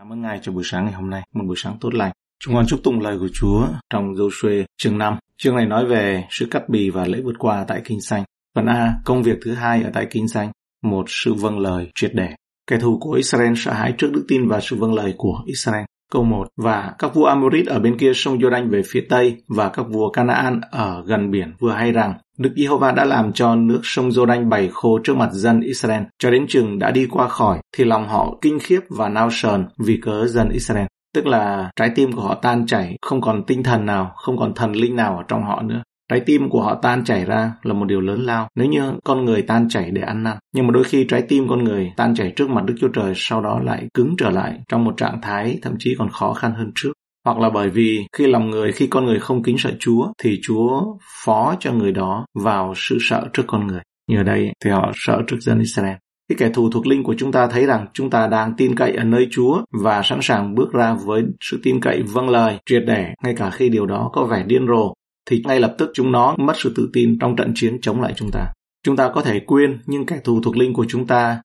Cảm ơn Ngài cho buổi sáng ngày hôm nay, một buổi sáng tốt lành. Chúng con chúc tụng lời của Chúa trong Joshua chương 5. Chương này nói về sự cắt bì và lễ vượt qua tại Kinh Xanh. Phần A, công việc thứ hai ở tại Kinh Xanh, một sự vâng lời triệt để. Kẻ thù của Israel sợ hãi trước đức tin và sự vâng lời của Israel. Câu 1. Và các vua Amorit ở bên kia sông Jordan về phía tây và các vua Canaan ở gần biển vừa hay rằng Đức Giê-hô-va đã làm cho nước sông Jordan bày khô trước mặt dân Israel cho đến chừng đã đi qua khỏi thì lòng họ kinh khiếp và nao sờn vì cớ dân Israel. Tức là trái tim của họ tan chảy, không còn tinh thần nào, không còn thần linh nào ở trong họ nữa. Trái tim của họ tan chảy ra là một điều lớn lao nếu như con người tan chảy để ăn năn. Nhưng mà đôi khi trái tim con người tan chảy trước mặt Đức Chúa Trời sau đó lại cứng trở lại trong một trạng thái thậm chí còn khó khăn hơn trước. Hoặc là bởi vì khi lòng người, khi con người không kính sợ Chúa thì Chúa phó cho người đó vào sự sợ trước con người. Như ở đây thì họ sợ trước dân Israel. Cái kẻ thù thuộc linh của chúng ta thấy rằng chúng ta đang tin cậy ở nơi Chúa và sẵn sàng bước ra với sự tin cậy vâng lời, triệt để, ngay cả khi điều đó có vẻ điên rồ, thì ngay lập tức chúng nó mất sự tự tin trong trận chiến chống lại chúng ta. Chúng ta có thể quên, nhưng kẻ thù thuộc linh của chúng ta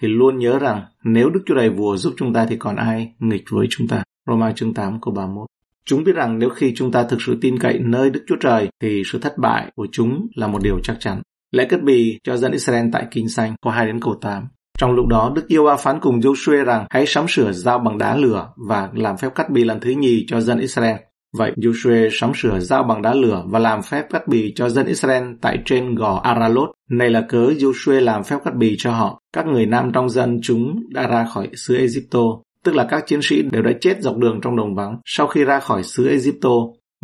thì luôn nhớ rằng nếu Đức Chúa Trời vua giúp chúng ta thì còn ai nghịch với chúng ta. Roma chương 8 câu 31 Chúng biết rằng nếu khi chúng ta thực sự tin cậy nơi Đức Chúa Trời thì sự thất bại của chúng là một điều chắc chắn. Lễ cất bì cho dân Israel tại Kinh Xanh câu 2 đến câu 8. Trong lúc đó, Đức Yêu phán cùng Joshua rằng hãy sắm sửa dao bằng đá lửa và làm phép cắt bì lần thứ nhì cho dân Israel. Vậy Joshua sắm sửa dao bằng đá lửa và làm phép cắt bì cho dân Israel tại trên gò Aralot. Này là cớ Joshua làm phép cắt bì cho họ. Các người nam trong dân chúng đã ra khỏi xứ Egypto, tức là các chiến sĩ đều đã chết dọc đường trong đồng vắng sau khi ra khỏi xứ Egypto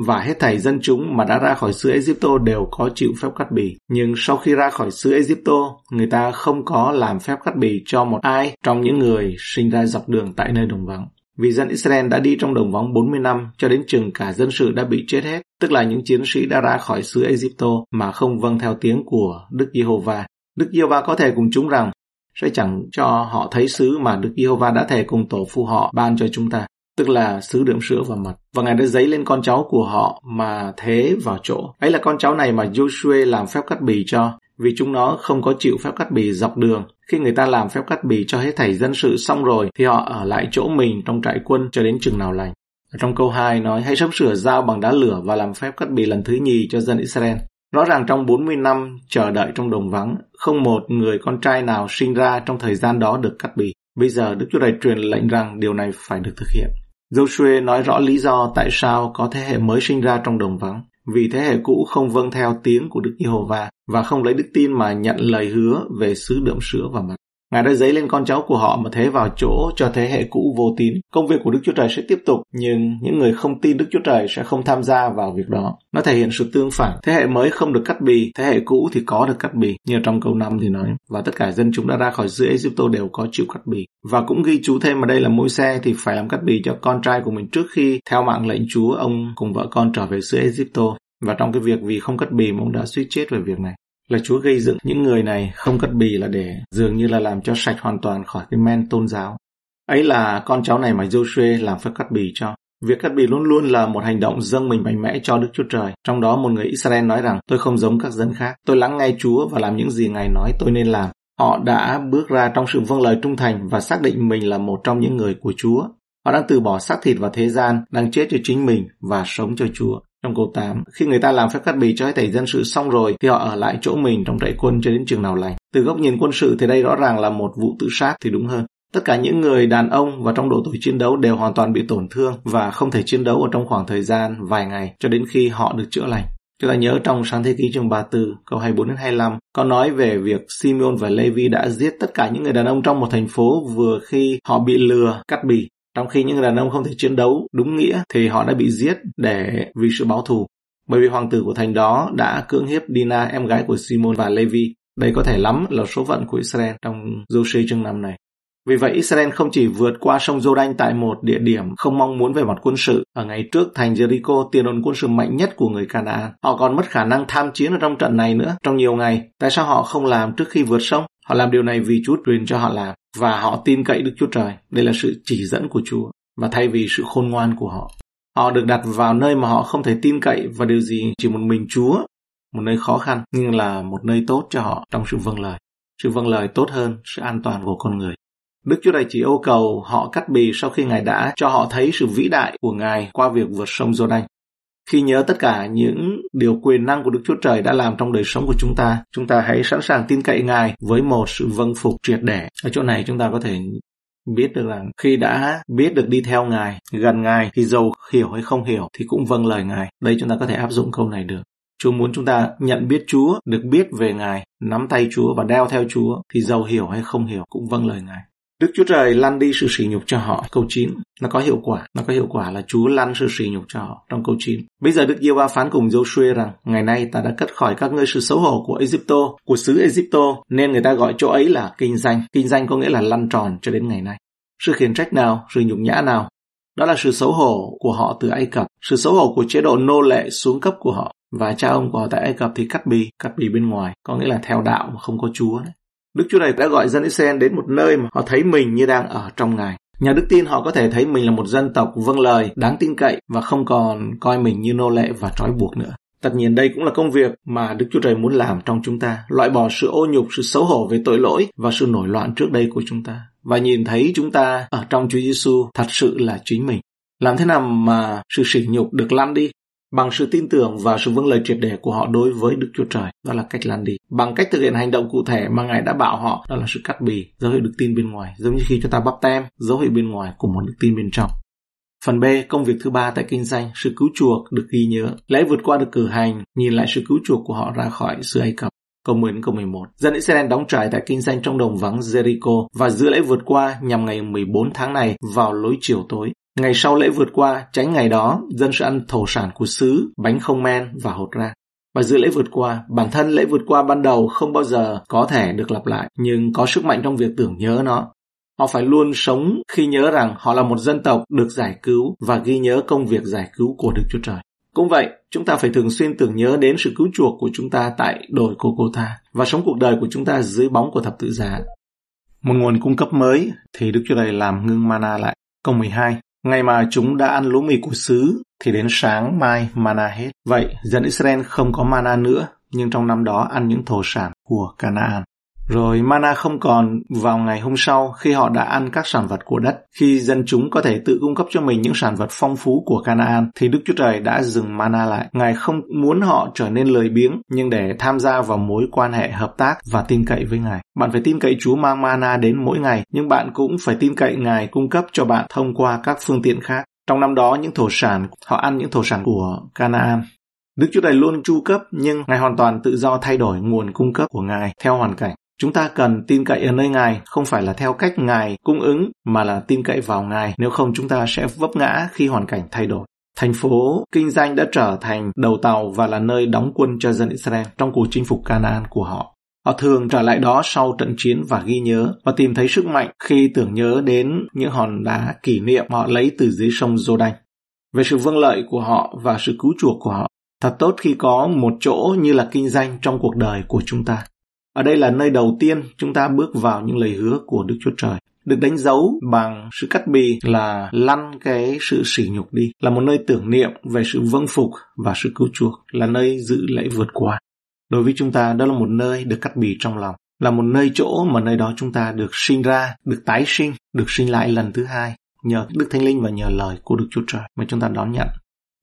và hết thảy dân chúng mà đã ra khỏi xứ Egypto đều có chịu phép cắt bì. Nhưng sau khi ra khỏi xứ Egypto, người ta không có làm phép cắt bì cho một ai trong những người sinh ra dọc đường tại nơi đồng vắng. Vì dân Israel đã đi trong đồng vắng 40 năm cho đến chừng cả dân sự đã bị chết hết, tức là những chiến sĩ đã ra khỏi xứ Egypto mà không vâng theo tiếng của Đức Giê-hô-va. Đức Giê-hô-va có thể cùng chúng rằng sẽ chẳng cho họ thấy xứ mà Đức Giê-hô-va đã thề cùng tổ phụ họ ban cho chúng ta, tức là xứ đượm sữa và mật. Và Ngài đã giấy lên con cháu của họ mà thế vào chỗ. Ấy là con cháu này mà Joshua làm phép cắt bì cho, vì chúng nó không có chịu phép cắt bì dọc đường. Khi người ta làm phép cắt bì cho hết thảy dân sự xong rồi, thì họ ở lại chỗ mình trong trại quân cho đến chừng nào lành. Ở trong câu 2 nói hãy sắp sửa dao bằng đá lửa và làm phép cắt bì lần thứ nhì cho dân Israel. Rõ ràng trong 40 năm chờ đợi trong đồng vắng, không một người con trai nào sinh ra trong thời gian đó được cắt bì. Bây giờ Đức Chúa Trời truyền lệnh rằng điều này phải được thực hiện. Joshua nói rõ lý do tại sao có thế hệ mới sinh ra trong đồng vắng vì thế hệ cũ không vâng theo tiếng của Đức Giê-hô-va và không lấy đức tin mà nhận lời hứa về xứ đượm sữa và mật. Ngài đã dấy lên con cháu của họ mà thế vào chỗ cho thế hệ cũ vô tín. Công việc của Đức Chúa Trời sẽ tiếp tục, nhưng những người không tin Đức Chúa Trời sẽ không tham gia vào việc đó. Nó thể hiện sự tương phản. Thế hệ mới không được cắt bì, thế hệ cũ thì có được cắt bì. Như trong câu 5 thì nói, và tất cả dân chúng đã ra khỏi xứ Egypto đều có chịu cắt bì. Và cũng ghi chú thêm ở đây là môi xe thì phải làm cắt bì cho con trai của mình trước khi theo mạng lệnh Chúa ông cùng vợ con trở về xứ Egypto. Và trong cái việc vì không cắt bì mà ông đã suýt chết về việc này là Chúa gây dựng những người này không cất bì là để dường như là làm cho sạch hoàn toàn khỏi cái men tôn giáo. Ấy là con cháu này mà Joshua làm phép cắt bì cho. Việc cắt bì luôn luôn là một hành động dâng mình mạnh mẽ cho Đức Chúa Trời. Trong đó một người Israel nói rằng tôi không giống các dân khác. Tôi lắng nghe Chúa và làm những gì Ngài nói tôi nên làm. Họ đã bước ra trong sự vâng lời trung thành và xác định mình là một trong những người của Chúa. Họ đang từ bỏ xác thịt và thế gian, đang chết cho chính mình và sống cho Chúa. Trong câu 8, khi người ta làm phép cắt bì cho hết thảy dân sự xong rồi thì họ ở lại chỗ mình trong trại quân cho đến trường nào lành. Từ góc nhìn quân sự thì đây rõ ràng là một vụ tự sát thì đúng hơn. Tất cả những người đàn ông và trong độ tuổi chiến đấu đều hoàn toàn bị tổn thương và không thể chiến đấu ở trong khoảng thời gian vài ngày cho đến khi họ được chữa lành. Chúng ta nhớ trong sáng thế ký chương 34, câu 24 đến 25, có nói về việc Simeon và Levi đã giết tất cả những người đàn ông trong một thành phố vừa khi họ bị lừa, cắt bì. Trong khi những người đàn ông không thể chiến đấu đúng nghĩa thì họ đã bị giết để vì sự báo thù. Bởi vì hoàng tử của thành đó đã cưỡng hiếp Dina, em gái của Simon và Levi. Đây có thể lắm là số phận của Israel trong Joshua chương năm này. Vì vậy Israel không chỉ vượt qua sông Jordan tại một địa điểm không mong muốn về mặt quân sự. Ở ngày trước thành Jericho tiền đồn quân sự mạnh nhất của người Canaan. Họ còn mất khả năng tham chiến ở trong trận này nữa trong nhiều ngày. Tại sao họ không làm trước khi vượt sông? Họ làm điều này vì Chúa truyền cho họ làm và họ tin cậy Đức Chúa Trời. Đây là sự chỉ dẫn của Chúa và thay vì sự khôn ngoan của họ. Họ được đặt vào nơi mà họ không thể tin cậy và điều gì chỉ một mình Chúa, một nơi khó khăn nhưng là một nơi tốt cho họ trong sự vâng lời. Sự vâng lời tốt hơn sự an toàn của con người. Đức Chúa Trời chỉ yêu cầu họ cắt bì sau khi Ngài đã cho họ thấy sự vĩ đại của Ngài qua việc vượt sông Giô-đanh. Khi nhớ tất cả những điều quyền năng của Đức Chúa Trời đã làm trong đời sống của chúng ta, chúng ta hãy sẵn sàng tin cậy Ngài với một sự vâng phục triệt để. Ở chỗ này chúng ta có thể biết được rằng khi đã biết được đi theo Ngài, gần Ngài thì dầu hiểu hay không hiểu thì cũng vâng lời Ngài. Đây chúng ta có thể áp dụng câu này được. Chúa muốn chúng ta nhận biết Chúa, được biết về Ngài, nắm tay Chúa và đeo theo Chúa thì dầu hiểu hay không hiểu cũng vâng lời Ngài. Đức Chúa Trời lăn đi sự sỉ nhục cho họ. Câu 9. Nó có hiệu quả. Nó có hiệu quả là Chúa lăn sự sỉ nhục cho họ trong câu 9. Bây giờ Đức Giê-va phán cùng Joshua rằng Ngày nay ta đã cất khỏi các ngươi sự xấu hổ của Egypto, của xứ Egypto, nên người ta gọi chỗ ấy là kinh danh. Kinh danh có nghĩa là lăn tròn cho đến ngày nay. Sự khiển trách nào, sự nhục nhã nào, đó là sự xấu hổ của họ từ Ai Cập, sự xấu hổ của chế độ nô lệ xuống cấp của họ. Và cha ông của họ tại Ai Cập thì cắt bì, cắt bì bên ngoài, có nghĩa là theo đạo mà không có Chúa. Đấy. Đức Chúa Trời đã gọi dân Israel đến một nơi mà họ thấy mình như đang ở trong Ngài. Nhà đức tin họ có thể thấy mình là một dân tộc vâng lời, đáng tin cậy và không còn coi mình như nô lệ và trói buộc nữa. Tất nhiên đây cũng là công việc mà Đức Chúa Trời muốn làm trong chúng ta, loại bỏ sự ô nhục, sự xấu hổ về tội lỗi và sự nổi loạn trước đây của chúng ta. Và nhìn thấy chúng ta ở trong Chúa Giêsu thật sự là chính mình. Làm thế nào mà sự sỉ nhục được lăn đi? Bằng sự tin tưởng và sự vâng lời triệt để của họ đối với Đức Chúa Trời, đó là cách lăn đi. Bằng cách thực hiện hành động cụ thể mà Ngài đã bảo họ, đó là sự cắt bì, dấu hiệu đức tin bên ngoài, giống như khi chúng ta bắp tem, dấu hiệu bên ngoài của một đức tin bên trong. Phần B, công việc thứ ba tại kinh doanh, sự cứu chuộc được ghi nhớ. Lễ vượt qua được cử hành, nhìn lại sự cứu chuộc của họ ra khỏi xứ Ai Cập. Câu 10 đến câu 11. Dân Israel đóng trại tại kinh doanh trong đồng vắng Jericho và giữ lễ vượt qua nhằm ngày 14 tháng này vào lối chiều tối. Ngày sau lễ vượt qua, tránh ngày đó, dân sẽ ăn thổ sản của xứ, bánh không men và hột ra. Và dự lễ vượt qua, bản thân lễ vượt qua ban đầu không bao giờ có thể được lặp lại, nhưng có sức mạnh trong việc tưởng nhớ nó. Họ phải luôn sống khi nhớ rằng họ là một dân tộc được giải cứu và ghi nhớ công việc giải cứu của Đức Chúa Trời. Cũng vậy, chúng ta phải thường xuyên tưởng nhớ đến sự cứu chuộc của chúng ta tại đồi cô cô tha và sống cuộc đời của chúng ta dưới bóng của thập tự giá. Một nguồn cung cấp mới thì Đức Chúa Trời làm ngưng mana lại. Câu 12. Ngày mà chúng đã ăn lúa mì của xứ thì đến sáng mai mana hết. Vậy dân Israel không có mana nữa, nhưng trong năm đó ăn những thổ sản của Canaan. Rồi mana không còn vào ngày hôm sau khi họ đã ăn các sản vật của đất. Khi dân chúng có thể tự cung cấp cho mình những sản vật phong phú của Canaan thì Đức Chúa Trời đã dừng mana lại. Ngài không muốn họ trở nên lười biếng nhưng để tham gia vào mối quan hệ hợp tác và tin cậy với Ngài. Bạn phải tin cậy Chúa mang mana đến mỗi ngày nhưng bạn cũng phải tin cậy Ngài cung cấp cho bạn thông qua các phương tiện khác. Trong năm đó những thổ sản, họ ăn những thổ sản của Canaan. Đức Chúa Trời luôn chu cấp nhưng Ngài hoàn toàn tự do thay đổi nguồn cung cấp của Ngài theo hoàn cảnh. Chúng ta cần tin cậy ở nơi Ngài, không phải là theo cách Ngài cung ứng, mà là tin cậy vào Ngài, nếu không chúng ta sẽ vấp ngã khi hoàn cảnh thay đổi. Thành phố kinh doanh đã trở thành đầu tàu và là nơi đóng quân cho dân Israel trong cuộc chinh phục Canaan của họ. Họ thường trở lại đó sau trận chiến và ghi nhớ và tìm thấy sức mạnh khi tưởng nhớ đến những hòn đá kỷ niệm họ lấy từ dưới sông Jordan. Về sự vâng lợi của họ và sự cứu chuộc của họ, thật tốt khi có một chỗ như là kinh doanh trong cuộc đời của chúng ta. Ở đây là nơi đầu tiên chúng ta bước vào những lời hứa của Đức Chúa Trời. Được đánh dấu bằng sự cắt bì là lăn cái sự sỉ nhục đi, là một nơi tưởng niệm về sự vâng phục và sự cứu chuộc, là nơi dự lễ vượt qua. Đối với chúng ta, đó là một nơi được cắt bì trong lòng, là một nơi chỗ mà nơi đó chúng ta được sinh ra, được tái sinh, được sinh lại lần thứ hai, nhờ Đức Thánh Linh và nhờ lời của Đức Chúa Trời mà chúng ta đón nhận.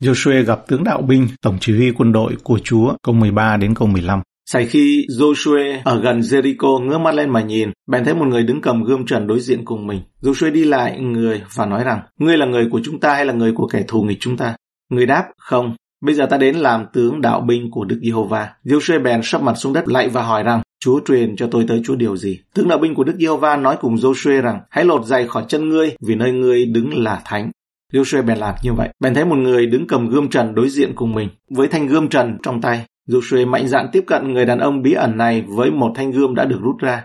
Joshua gặp tướng đạo binh, tổng chỉ huy quân đội của Chúa, câu 13 đến câu 15. Xảy khi Joshua ở gần Jericho ngước mắt lên mà nhìn, bèn thấy một người đứng cầm gươm trần đối diện cùng mình. Joshua đi lại người và nói rằng, ngươi là người của chúng ta hay là người của kẻ thù nghịch chúng ta? Người đáp, không, bây giờ ta đến làm tướng đạo binh của Đức Giê-hô-va. Joshua bèn sắp mặt xuống đất lạy và hỏi rằng, Chúa truyền cho tôi tới Chúa điều gì? Tướng đạo binh của Đức Giê-hô-va nói cùng Joshua rằng, hãy lột giày khỏi chân ngươi vì nơi ngươi đứng là thánh. Joshua bèn làm như vậy. Bèn thấy một người đứng cầm gươm trần đối diện cùng mình, với thanh gươm trần trong tay. Joshua mạnh dạn tiếp cận người đàn ông bí ẩn này với một thanh gươm đã được rút ra.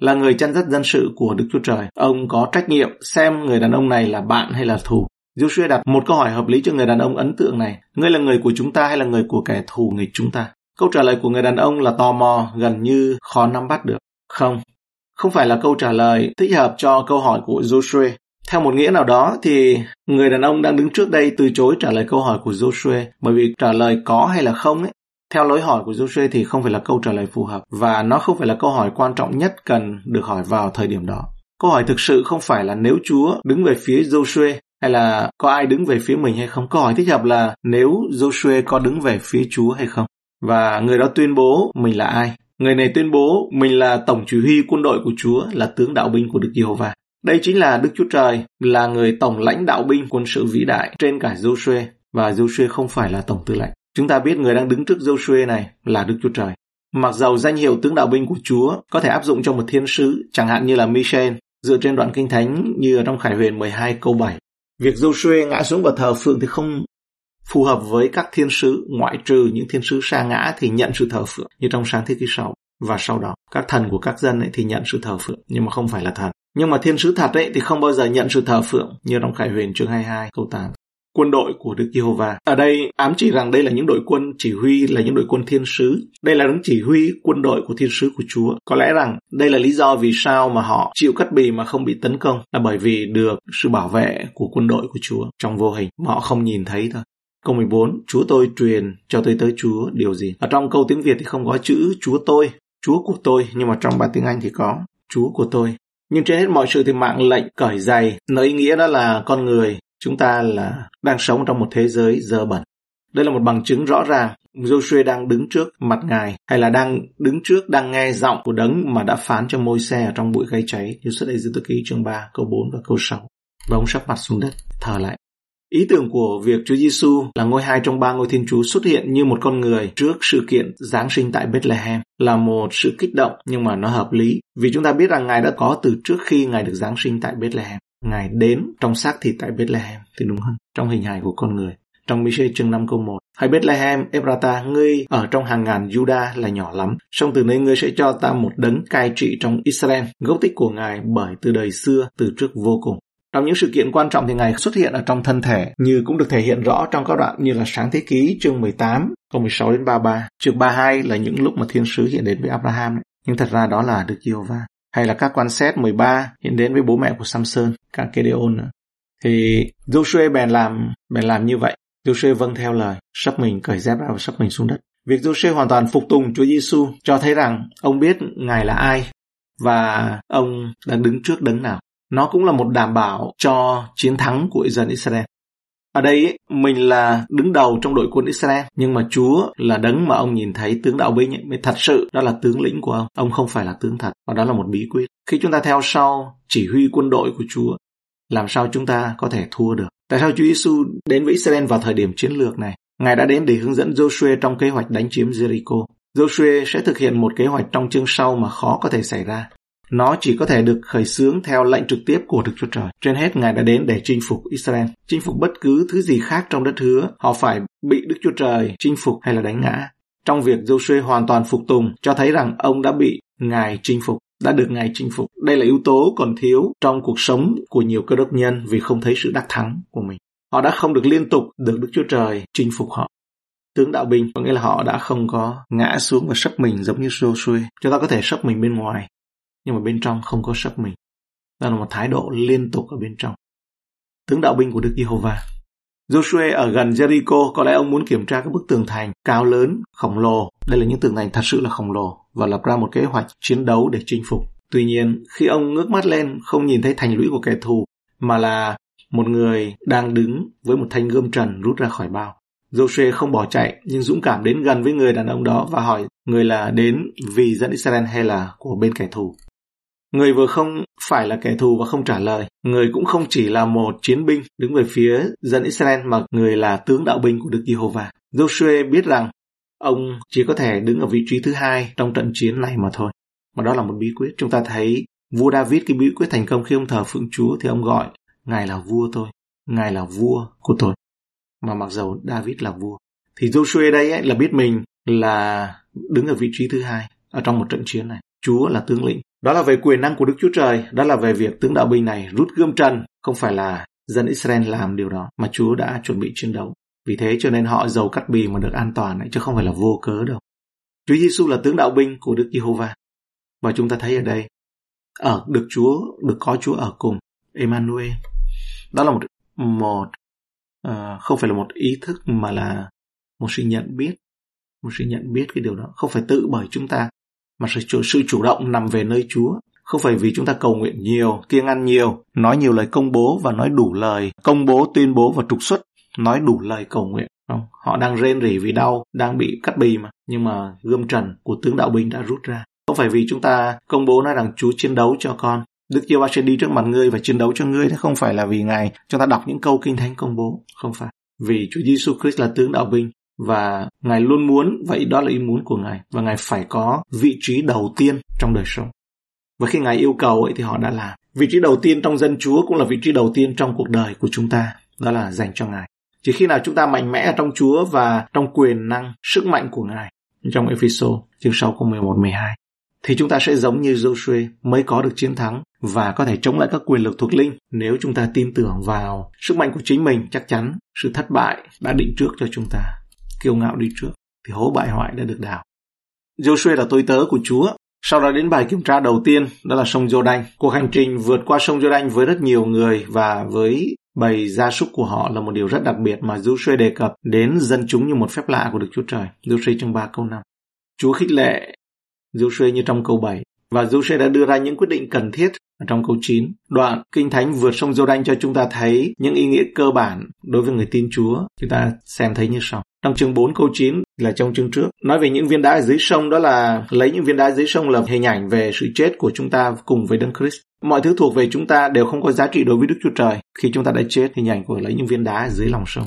Là người chăn dắt dân sự của Đức Chúa Trời, ông có trách nhiệm xem người đàn ông này là bạn hay là thù. Joshua đặt một câu hỏi hợp lý cho người đàn ông ấn tượng này. Ngươi là người của chúng ta hay là người của kẻ thù nghịch chúng ta? Câu trả lời của người đàn ông là tò mò, gần như khó nắm bắt được. Không, không phải là câu trả lời thích hợp cho câu hỏi của Joshua. Theo một nghĩa nào đó thì người đàn ông đang đứng trước đây từ chối trả lời câu hỏi của Joshua bởi vì trả lời có hay là không ấy theo lối hỏi của Joshua thì không phải là câu trả lời phù hợp và nó không phải là câu hỏi quan trọng nhất cần được hỏi vào thời điểm đó. Câu hỏi thực sự không phải là nếu Chúa đứng về phía Joshua hay là có ai đứng về phía mình hay không. Câu hỏi thích hợp là nếu Joshua có đứng về phía Chúa hay không. Và người đó tuyên bố mình là ai. Người này tuyên bố mình là tổng chỉ huy quân đội của Chúa, là tướng đạo binh của Đức Giê-hô-va. Đây chính là Đức Chúa Trời, là người tổng lãnh đạo binh quân sự vĩ đại trên cả Joshua và Joshua không phải là tổng tư lệnh. Chúng ta biết người đang đứng trước Joshua này là Đức Chúa Trời. Mặc dầu danh hiệu tướng đạo binh của Chúa có thể áp dụng cho một thiên sứ, chẳng hạn như là Michel, dựa trên đoạn kinh thánh như ở trong Khải huyền 12 câu 7. Việc Joshua ngã xuống và thờ phượng thì không phù hợp với các thiên sứ, ngoại trừ những thiên sứ sa ngã thì nhận sự thờ phượng như trong sáng thế kỷ 6. Và sau đó, các thần của các dân ấy thì nhận sự thờ phượng, nhưng mà không phải là thần. Nhưng mà thiên sứ thật ấy thì không bao giờ nhận sự thờ phượng như trong Khải huyền chương 22 câu 8 quân đội của Đức Giê-hô-va. Ở đây ám chỉ rằng đây là những đội quân chỉ huy là những đội quân thiên sứ. Đây là những chỉ huy quân đội của thiên sứ của Chúa. Có lẽ rằng đây là lý do vì sao mà họ chịu cắt bì mà không bị tấn công là bởi vì được sự bảo vệ của quân đội của Chúa trong vô hình mà họ không nhìn thấy thôi. Câu 14, Chúa tôi truyền cho tôi tới Chúa điều gì? Ở trong câu tiếng Việt thì không có chữ Chúa tôi, Chúa của tôi, nhưng mà trong bản tiếng Anh thì có Chúa của tôi. Nhưng trên hết mọi sự thì mạng lệnh cởi giày, nói ý nghĩa đó là con người Chúng ta là đang sống trong một thế giới dơ bẩn. Đây là một bằng chứng rõ ràng Joshua đang đứng trước mặt Ngài hay là đang đứng trước đang nghe giọng của đấng mà đã phán cho môi xe ở trong bụi gây cháy như xuất đây Dư Ký chương 3 câu 4 và câu 6. Và ông sắp mặt xuống đất, thở lại. Ý tưởng của việc Chúa Giêsu là ngôi hai trong ba ngôi Thiên Chúa xuất hiện như một con người trước sự kiện Giáng sinh tại Bethlehem là một sự kích động nhưng mà nó hợp lý vì chúng ta biết rằng Ngài đã có từ trước khi Ngài được Giáng sinh tại Bethlehem. Ngài đến trong xác thịt tại Bethlehem thì đúng hơn, trong hình hài của con người. Trong Misê chương 5 câu 1 Hãy Bethlehem, Ephrata, ngươi ở trong hàng ngàn Juda là nhỏ lắm. Song từ nơi ngươi sẽ cho ta một đấng cai trị trong Israel. Gốc tích của Ngài bởi từ đời xưa, từ trước vô cùng. Trong những sự kiện quan trọng thì Ngài xuất hiện ở trong thân thể, như cũng được thể hiện rõ trong các đoạn như là sáng thế ký chương 18, câu 16 đến 33. Chương 32 là những lúc mà thiên sứ hiện đến với Abraham. Nhưng thật ra đó là Đức Giê-hô-va hay là các quan xét 13 hiện đến với bố mẹ của Samson, các Gedeon nữa. Thì Joshua bèn làm bèn làm như vậy. Joshua vâng theo lời, sắp mình cởi dép ra và sắp mình xuống đất. Việc Joshua hoàn toàn phục tùng Chúa Giêsu cho thấy rằng ông biết Ngài là ai và ông đang đứng trước đấng nào. Nó cũng là một đảm bảo cho chiến thắng của dân Israel. Ở đây mình là đứng đầu trong đội quân Israel, nhưng mà Chúa là đấng mà ông nhìn thấy tướng đạo binh ấy, mới thật sự đó là tướng lĩnh của ông. Ông không phải là tướng thật, và đó là một bí quyết. Khi chúng ta theo sau chỉ huy quân đội của Chúa, làm sao chúng ta có thể thua được? Tại sao Chúa Giêsu đến với Israel vào thời điểm chiến lược này? Ngài đã đến để hướng dẫn Joshua trong kế hoạch đánh chiếm Jericho. Joshua sẽ thực hiện một kế hoạch trong chương sau mà khó có thể xảy ra. Nó chỉ có thể được khởi xướng theo lệnh trực tiếp của Đức Chúa Trời. Trên hết, Ngài đã đến để chinh phục Israel. Chinh phục bất cứ thứ gì khác trong đất hứa, họ phải bị Đức Chúa Trời chinh phục hay là đánh ngã. Trong việc Joshua hoàn toàn phục tùng, cho thấy rằng ông đã bị Ngài chinh phục, đã được Ngài chinh phục. Đây là yếu tố còn thiếu trong cuộc sống của nhiều cơ đốc nhân vì không thấy sự đắc thắng của mình. Họ đã không được liên tục được Đức Chúa Trời chinh phục họ tướng đạo binh có nghĩa là họ đã không có ngã xuống và sắp mình giống như Joshua. Chúng ta có thể sắp mình bên ngoài nhưng mà bên trong không có sắp mình. Đó là một thái độ liên tục ở bên trong. Tướng đạo binh của Đức Giê-hô-va. Joshua ở gần Jericho, có lẽ ông muốn kiểm tra các bức tường thành cao lớn, khổng lồ. Đây là những tường thành thật sự là khổng lồ và lập ra một kế hoạch chiến đấu để chinh phục. Tuy nhiên, khi ông ngước mắt lên, không nhìn thấy thành lũy của kẻ thù, mà là một người đang đứng với một thanh gươm trần rút ra khỏi bao. Joshua không bỏ chạy, nhưng dũng cảm đến gần với người đàn ông đó và hỏi người là đến vì dẫn Israel hay là của bên kẻ thù. Người vừa không phải là kẻ thù và không trả lời. Người cũng không chỉ là một chiến binh đứng về phía dân Israel mà người là tướng đạo binh của Đức Giê-hô-va. Joshua biết rằng ông chỉ có thể đứng ở vị trí thứ hai trong trận chiến này mà thôi. Mà đó là một bí quyết. Chúng ta thấy vua David cái bí quyết thành công khi ông thờ phượng Chúa thì ông gọi Ngài là vua tôi, Ngài là vua của tôi. Mà mặc dầu David là vua. Thì Joshua đây ấy là biết mình là đứng ở vị trí thứ hai ở trong một trận chiến này. Chúa là tướng lĩnh. Đó là về quyền năng của Đức Chúa Trời, đó là về việc tướng đạo binh này rút gươm trần, không phải là dân Israel làm điều đó, mà Chúa đã chuẩn bị chiến đấu. Vì thế cho nên họ giàu cắt bì mà được an toàn ấy, chứ không phải là vô cớ đâu. Chúa Giêsu là tướng đạo binh của Đức Giê-hô-va. Và chúng ta thấy ở đây, ở được Chúa, được có Chúa ở cùng, Emmanuel. Đó là một một uh, không phải là một ý thức mà là một sự nhận biết, một sự nhận biết cái điều đó, không phải tự bởi chúng ta mà sự, sự chủ động nằm về nơi Chúa. không phải vì chúng ta cầu nguyện nhiều, kiêng ăn nhiều, nói nhiều lời công bố và nói đủ lời công bố, tuyên bố và trục xuất, nói đủ lời cầu nguyện. Không? Họ đang rên rỉ vì đau, đang bị cắt bì mà, nhưng mà gươm trần của tướng đạo binh đã rút ra. Không phải vì chúng ta công bố nói rằng Chúa chiến đấu cho con, Đức Giê va sẽ đi trước mặt ngươi và chiến đấu cho ngươi, thế không phải là vì Ngài chúng ta đọc những câu kinh thánh công bố, không phải. Vì Chúa Giêsu Christ là tướng đạo binh và Ngài luôn muốn, vậy đó là ý muốn của Ngài và Ngài phải có vị trí đầu tiên trong đời sống. Và khi Ngài yêu cầu ấy thì họ đã làm. Vị trí đầu tiên trong dân Chúa cũng là vị trí đầu tiên trong cuộc đời của chúng ta, đó là dành cho Ngài. Chỉ khi nào chúng ta mạnh mẽ trong Chúa và trong quyền năng, sức mạnh của Ngài, trong Ephesos chương 6 câu 11 12, thì chúng ta sẽ giống như Joshua mới có được chiến thắng và có thể chống lại các quyền lực thuộc linh. Nếu chúng ta tin tưởng vào sức mạnh của chính mình, chắc chắn sự thất bại đã định trước cho chúng ta. Kiêu ngạo đi trước, thì hố bại hoại đã được đào. Joshua là tôi tớ của Chúa. Sau đó đến bài kiểm tra đầu tiên, đó là sông Jordan. Cuộc hành trình vượt qua sông Jordan với rất nhiều người và với bầy gia súc của họ là một điều rất đặc biệt mà Joshua đề cập đến dân chúng như một phép lạ của Đức Chúa Trời. Joshua trong 3 câu 5. Chúa khích lệ Joshua như trong câu 7 và Joshua đã đưa ra những quyết định cần thiết trong câu 9. Đoạn Kinh Thánh vượt sông Giô-đanh cho chúng ta thấy những ý nghĩa cơ bản đối với người tin Chúa. Chúng ta xem thấy như sau. Trong chương 4 câu 9 là trong chương trước. Nói về những viên đá ở dưới sông đó là lấy những viên đá dưới sông là hình ảnh về sự chết của chúng ta cùng với Đấng Christ. Mọi thứ thuộc về chúng ta đều không có giá trị đối với Đức Chúa Trời. Khi chúng ta đã chết, hình ảnh của lấy những viên đá ở dưới lòng sông.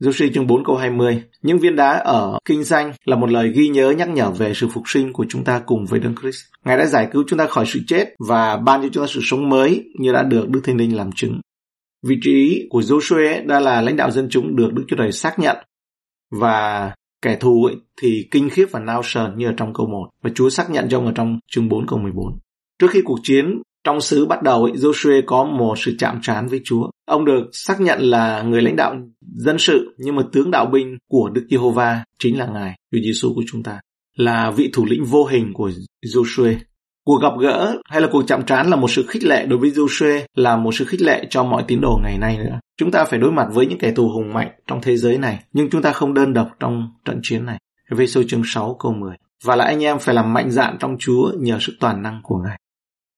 Joshi chương 4 câu 20. Những viên đá ở kinh danh là một lời ghi nhớ nhắc nhở về sự phục sinh của chúng ta cùng với Đấng Christ. Ngài đã giải cứu chúng ta khỏi sự chết và ban cho chúng ta sự sống mới như đã được Đức Thiên Linh làm chứng. Vị trí của Joshua đã là lãnh đạo dân chúng được Đức Chúa Trời xác nhận và kẻ thù ấy thì kinh khiếp và nao sờn như ở trong câu 1 và Chúa xác nhận cho ông ở trong chương 4 câu 14. Trước khi cuộc chiến trong xứ bắt đầu, Joshua có một sự chạm trán với Chúa. Ông được xác nhận là người lãnh đạo dân sự, nhưng mà tướng đạo binh của Đức Giê-hô-va chính là Ngài, Chúa Giêsu của chúng ta, là vị thủ lĩnh vô hình của Joshua. Cuộc gặp gỡ hay là cuộc chạm trán là một sự khích lệ đối với Joshua, là một sự khích lệ cho mọi tín đồ ngày nay nữa. Chúng ta phải đối mặt với những kẻ thù hùng mạnh trong thế giới này, nhưng chúng ta không đơn độc trong trận chiến này. Ephesos chương 6 câu 10. Và là anh em phải làm mạnh dạn trong Chúa nhờ sự toàn năng của Ngài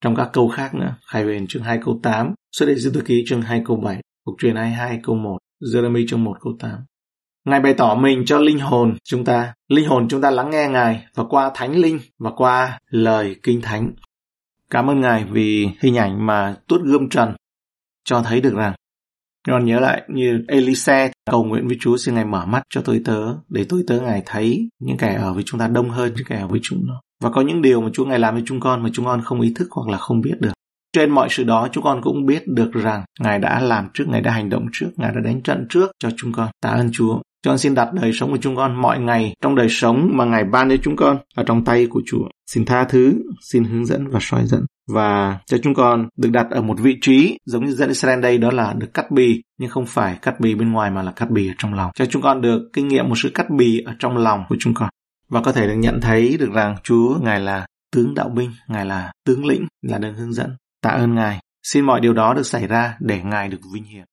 trong các câu khác nữa. Khai huyền chương 2 câu 8, xuất đệ dư tự ký chương 2 câu 7, cuộc truyền 22 câu 1, Jeremy chương 1 câu 8. Ngài bày tỏ mình cho linh hồn chúng ta. Linh hồn chúng ta lắng nghe Ngài và qua thánh linh và qua lời kinh thánh. Cảm ơn Ngài vì hình ảnh mà tuốt gươm trần cho thấy được rằng còn nhớ lại như Elise cầu nguyện với Chúa xin Ngài mở mắt cho tôi tớ để tôi tớ Ngài thấy những kẻ ở với chúng ta đông hơn những kẻ ở với chúng nó. Và có những điều mà Chúa Ngài làm với chúng con mà chúng con không ý thức hoặc là không biết được. Trên mọi sự đó chúng con cũng biết được rằng Ngài đã làm trước, Ngài đã hành động trước, Ngài đã đánh trận trước cho chúng con. Tạ ơn Chúa. Chúng con xin đặt đời sống của chúng con mọi ngày trong đời sống mà Ngài ban cho chúng con ở trong tay của Chúa. Xin tha thứ, xin hướng dẫn và soi dẫn. Và cho chúng con được đặt ở một vị trí giống như dân Israel đây đó là được cắt bì nhưng không phải cắt bì bên ngoài mà là cắt bì ở trong lòng. Cho chúng con được kinh nghiệm một sự cắt bì ở trong lòng của chúng con và có thể được nhận thấy được rằng Chúa Ngài là tướng đạo binh, Ngài là tướng lĩnh, là đấng hướng dẫn. Tạ ơn Ngài. Xin mọi điều đó được xảy ra để Ngài được vinh hiển.